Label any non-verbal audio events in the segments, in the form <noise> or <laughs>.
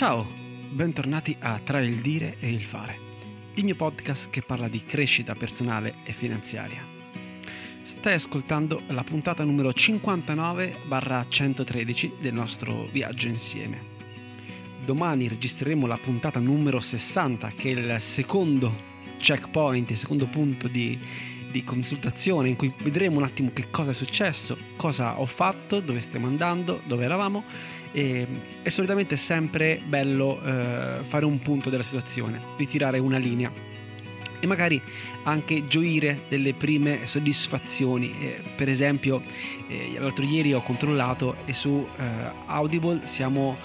Ciao, bentornati a Tra il dire e il fare, il mio podcast che parla di crescita personale e finanziaria. Stai ascoltando la puntata numero 59-113 del nostro viaggio insieme. Domani registreremo la puntata numero 60, che è il secondo checkpoint, il secondo punto di, di consultazione in cui vedremo un attimo che cosa è successo, cosa ho fatto, dove stiamo andando, dove eravamo e, è solitamente sempre bello eh, fare un punto della situazione, di tirare una linea e magari anche gioire delle prime soddisfazioni. Eh, per esempio, eh, l'altro ieri ho controllato e su eh, Audible siamo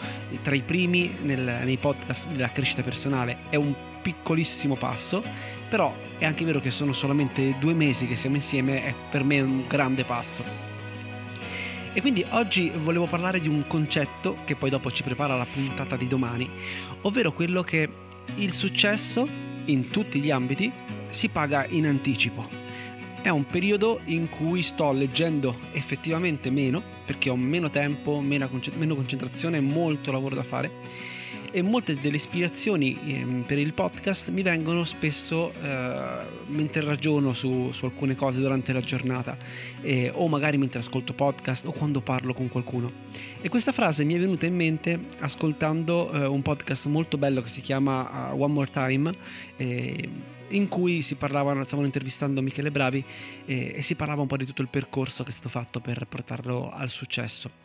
tra i primi nel, nei podcast della crescita personale. È un piccolissimo passo, però è anche vero che sono solamente due mesi che siamo insieme, è per me un grande passo. E quindi oggi volevo parlare di un concetto che poi dopo ci prepara la puntata di domani, ovvero quello che il successo in tutti gli ambiti si paga in anticipo. È un periodo in cui sto leggendo effettivamente meno perché ho meno tempo, meno concentrazione e molto lavoro da fare e molte delle ispirazioni ehm, per il podcast mi vengono spesso eh, mentre ragiono su, su, alcune cose durante la giornata eh, o magari mentre ascolto podcast o quando parlo con qualcuno. E questa frase mi è venuta in mente ascoltando eh, un podcast molto bello che si chiama uh, One More Time eh, in cui si parlavano, stavano intervistando Michele Bravi eh, e si parlava un po' di tutto il percorso che è stato fatto per portarlo al successo.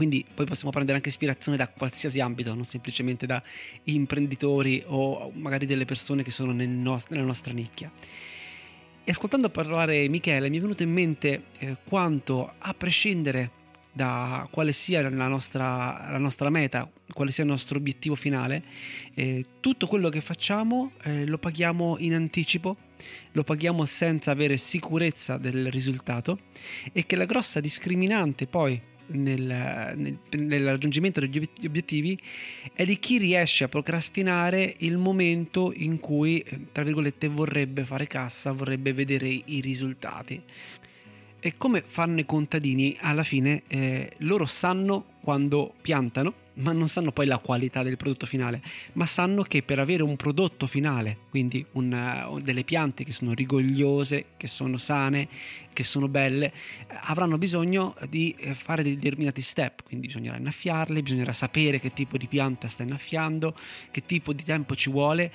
Quindi poi possiamo prendere anche ispirazione da qualsiasi ambito, non semplicemente da imprenditori o magari delle persone che sono nel nost- nella nostra nicchia. E ascoltando parlare Michele mi è venuto in mente eh, quanto, a prescindere da quale sia la nostra, la nostra, meta, quale sia il nostro obiettivo finale, eh, tutto quello che facciamo eh, lo paghiamo in anticipo, lo paghiamo senza avere sicurezza del risultato e che la grossa discriminante poi nel, nel, nel, raggiungimento degli obiettivi è di chi riesce a procrastinare il momento in cui, tra virgolette, vorrebbe fare cassa, vorrebbe vedere i risultati. E come fanno i contadini, alla fine eh, loro sanno quando piantano ma non sanno poi la qualità del prodotto finale, ma sanno che per avere un prodotto finale, quindi una, delle piante che sono rigogliose, che sono sane, che sono belle, avranno bisogno di eh, fare determinati step, quindi bisognerà innaffiarle, bisognerà sapere che tipo di pianta sta innaffiando, che tipo di tempo ci vuole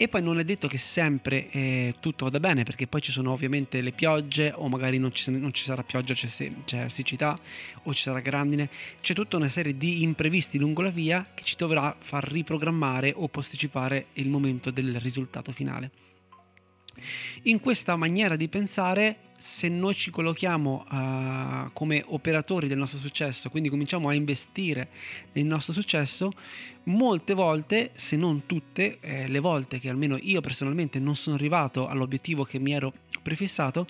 e poi non è detto che sempre eh, tutto vada bene, perché poi ci sono ovviamente le piogge, o magari non ci, non ci sarà pioggia, c'è, c'è, siccità, o ci sarà grandine. C'è tutta una serie di imprevisti lungo la via che ci dovrà far riprogrammare o posticipare il momento del risultato finale. In questa maniera di pensare, se noi ci collochiamo uh, come operatori del nostro successo, quindi cominciamo a investire nel nostro successo, molte volte, se non tutte, eh, le volte che almeno io personalmente non sono arrivato all'obiettivo che mi ero prefissato,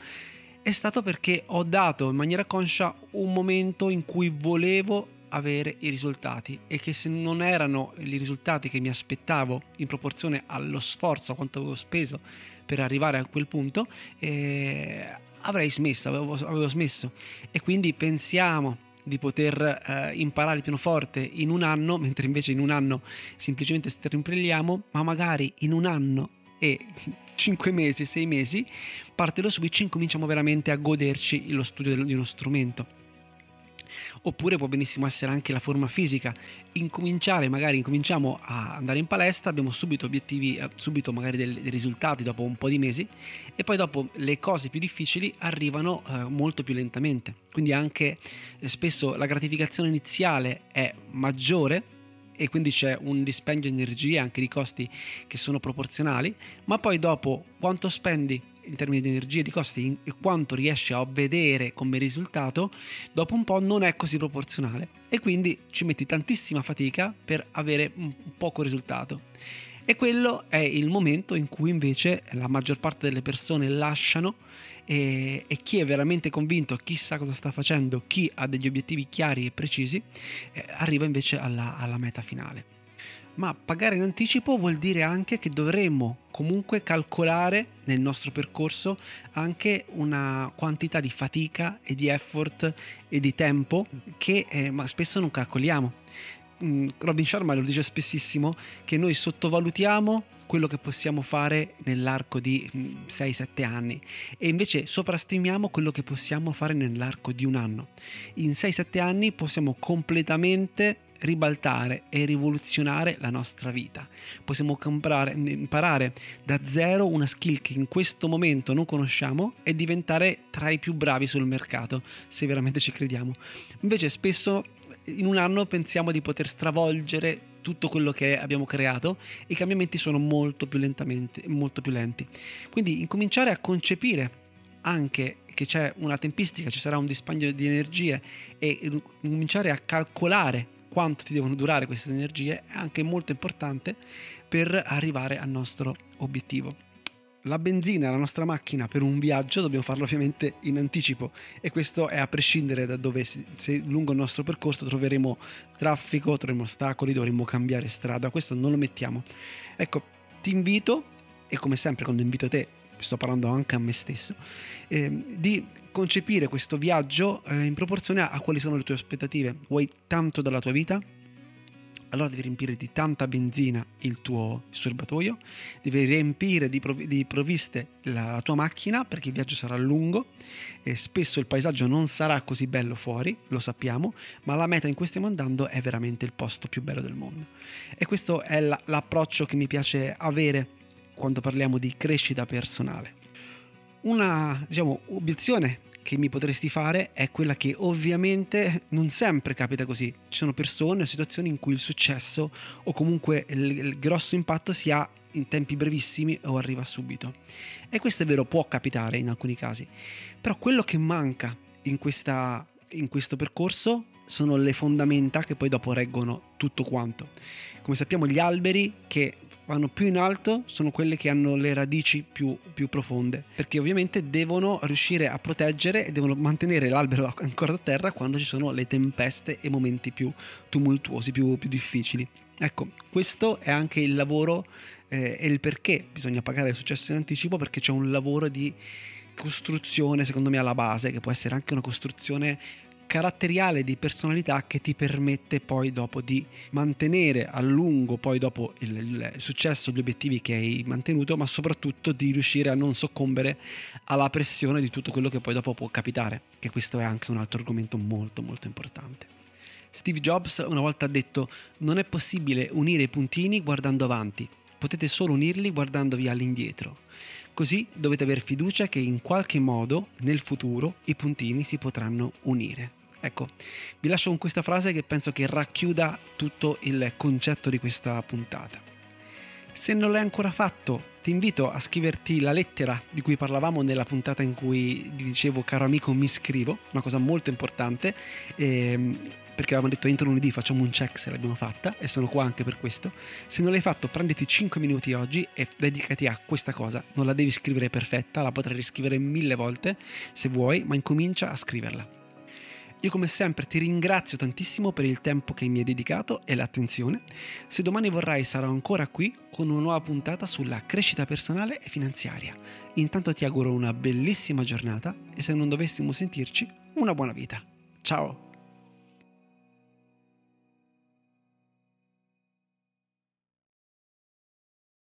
è stato perché ho dato in maniera conscia un momento in cui volevo avere i risultati e che se non erano i risultati che mi aspettavo in proporzione allo sforzo, a quanto avevo speso per arrivare a quel punto, eh, avrei smesso, avevo, avevo, smesso. E quindi pensiamo di poter eh, imparare il pianoforte in un anno, <laughs> mentre invece in un anno semplicemente strimpelliamo, ma magari in un anno e <laughs> 5 mesi, 6 mesi, parte lo switch e incominciamo veramente a goderci lo studio di uno strumento oppure può benissimo essere anche la forma fisica. Incominciare, magari incominciamo a andare in palestra, abbiamo subito obiettivi, eh, subito magari dei, risultati dopo un po' di mesi e poi dopo le cose più difficili arrivano eh, molto più lentamente. Quindi anche eh, spesso la gratificazione iniziale è maggiore e quindi c'è un dispendio di energie anche di costi che sono proporzionali, ma poi dopo quanto spendi in termini di energia e di costi e quanto riesci a vedere come risultato, dopo un po' non è così proporzionale e quindi ci metti tantissima fatica per avere poco risultato. E quello è il momento in cui invece la maggior parte delle persone lasciano e, e chi è veramente convinto, chi sa cosa sta facendo, chi ha degli obiettivi chiari e precisi, eh, arriva invece alla, alla meta finale ma pagare in anticipo vuol dire anche che dovremmo comunque calcolare nel nostro percorso anche una quantità di fatica e di effort e di tempo che eh, spesso non calcoliamo. mm, Robin Sharma lo dice spessissimo, che noi sottovalutiamo quello che possiamo fare nell'arco di 6-7 mm, anni e invece soprastimiamo quello che possiamo fare nell'arco di un anno. In 6-7 anni possiamo completamente ribaltare e rivoluzionare la nostra vita. Possiamo comprare, imparare da zero una skill che in questo momento non conosciamo e diventare tra i più bravi sul mercato, se veramente ci crediamo. Invece spesso in un anno pensiamo di poter stravolgere tutto quello che abbiamo creato e i cambiamenti sono molto più, lentamente, molto più lenti. Quindi incominciare a concepire anche che c'è una tempistica, ci sarà un dispendio di energie e cominciare a calcolare quanto ti devono durare queste energie è anche molto importante per arrivare al nostro obiettivo. La benzina, la nostra macchina per un viaggio dobbiamo farlo ovviamente in anticipo e questo è a prescindere da dove se lungo il nostro percorso troveremo traffico, troveremo ostacoli, dovremo cambiare strada, questo non lo mettiamo. Ecco, ti invito e come sempre quando invito te sto parlando anche a me stesso, eh, di concepire questo viaggio eh, in proporzione a, quali sono le tue aspettative. Vuoi tanto dalla tua vita? allora devi riempire di tanta benzina il tuo serbatoio, devi riempire di, prov- di provviste la, tua macchina perché il viaggio sarà lungo e spesso il paesaggio non sarà così bello fuori, lo sappiamo, ma la meta in cui stiamo andando è veramente il posto più bello del mondo. E questo è la, l'approccio che mi piace avere quando parliamo di crescita personale. Una diciamo, obiezione che mi potresti fare è quella che ovviamente non sempre capita così. Ci sono persone o situazioni in cui il successo o comunque il, il grosso impatto si ha in tempi brevissimi o arriva subito. E questo è vero, può capitare in alcuni casi. Però quello che manca in, questa, in questo percorso sono le fondamenta che poi dopo reggono tutto quanto. Come sappiamo gli alberi che vanno più in alto sono quelle che hanno le radici più, più, profonde, perché ovviamente devono riuscire a proteggere e devono mantenere l'albero ancora da terra quando ci sono le tempeste e momenti più tumultuosi, più, più difficili. Ecco, questo è anche il lavoro eh, e il perché bisogna pagare il successo in anticipo, perché c'è un lavoro di costruzione, secondo me, alla base, che può essere anche una costruzione caratteriale di personalità che ti permette poi dopo di mantenere a lungo poi dopo il, successo, gli obiettivi che hai mantenuto, ma soprattutto di riuscire a non soccombere alla pressione di tutto quello che poi dopo può capitare, che questo è anche un altro argomento molto molto importante. Steve Jobs una volta ha detto non è possibile unire i puntini guardando avanti, potete solo unirli guardandovi all'indietro. Così dovete aver fiducia che in qualche modo nel futuro i puntini si potranno unire. Ecco, vi lascio con questa frase che penso che racchiuda tutto il concetto di questa puntata. Se non l'hai ancora fatto, ti invito a scriverti la lettera di cui parlavamo nella puntata in cui vi dicevo caro amico mi scrivo, una cosa molto importante, ehm, perché avevamo detto entro lunedì facciamo un check se l'abbiamo fatta e sono qua anche per questo. Se non l'hai fatto prenditi 5 minuti oggi e dedicati a questa cosa, non la devi scrivere perfetta, la potrai riscrivere mille volte se vuoi, ma incomincia a scriverla. Io come sempre ti ringrazio tantissimo per il tempo che mi hai dedicato e l'attenzione. Se domani vorrai sarò ancora qui con una nuova puntata sulla crescita personale e finanziaria. Intanto ti auguro una bellissima giornata e se non dovessimo sentirci, una buona vita. Ciao!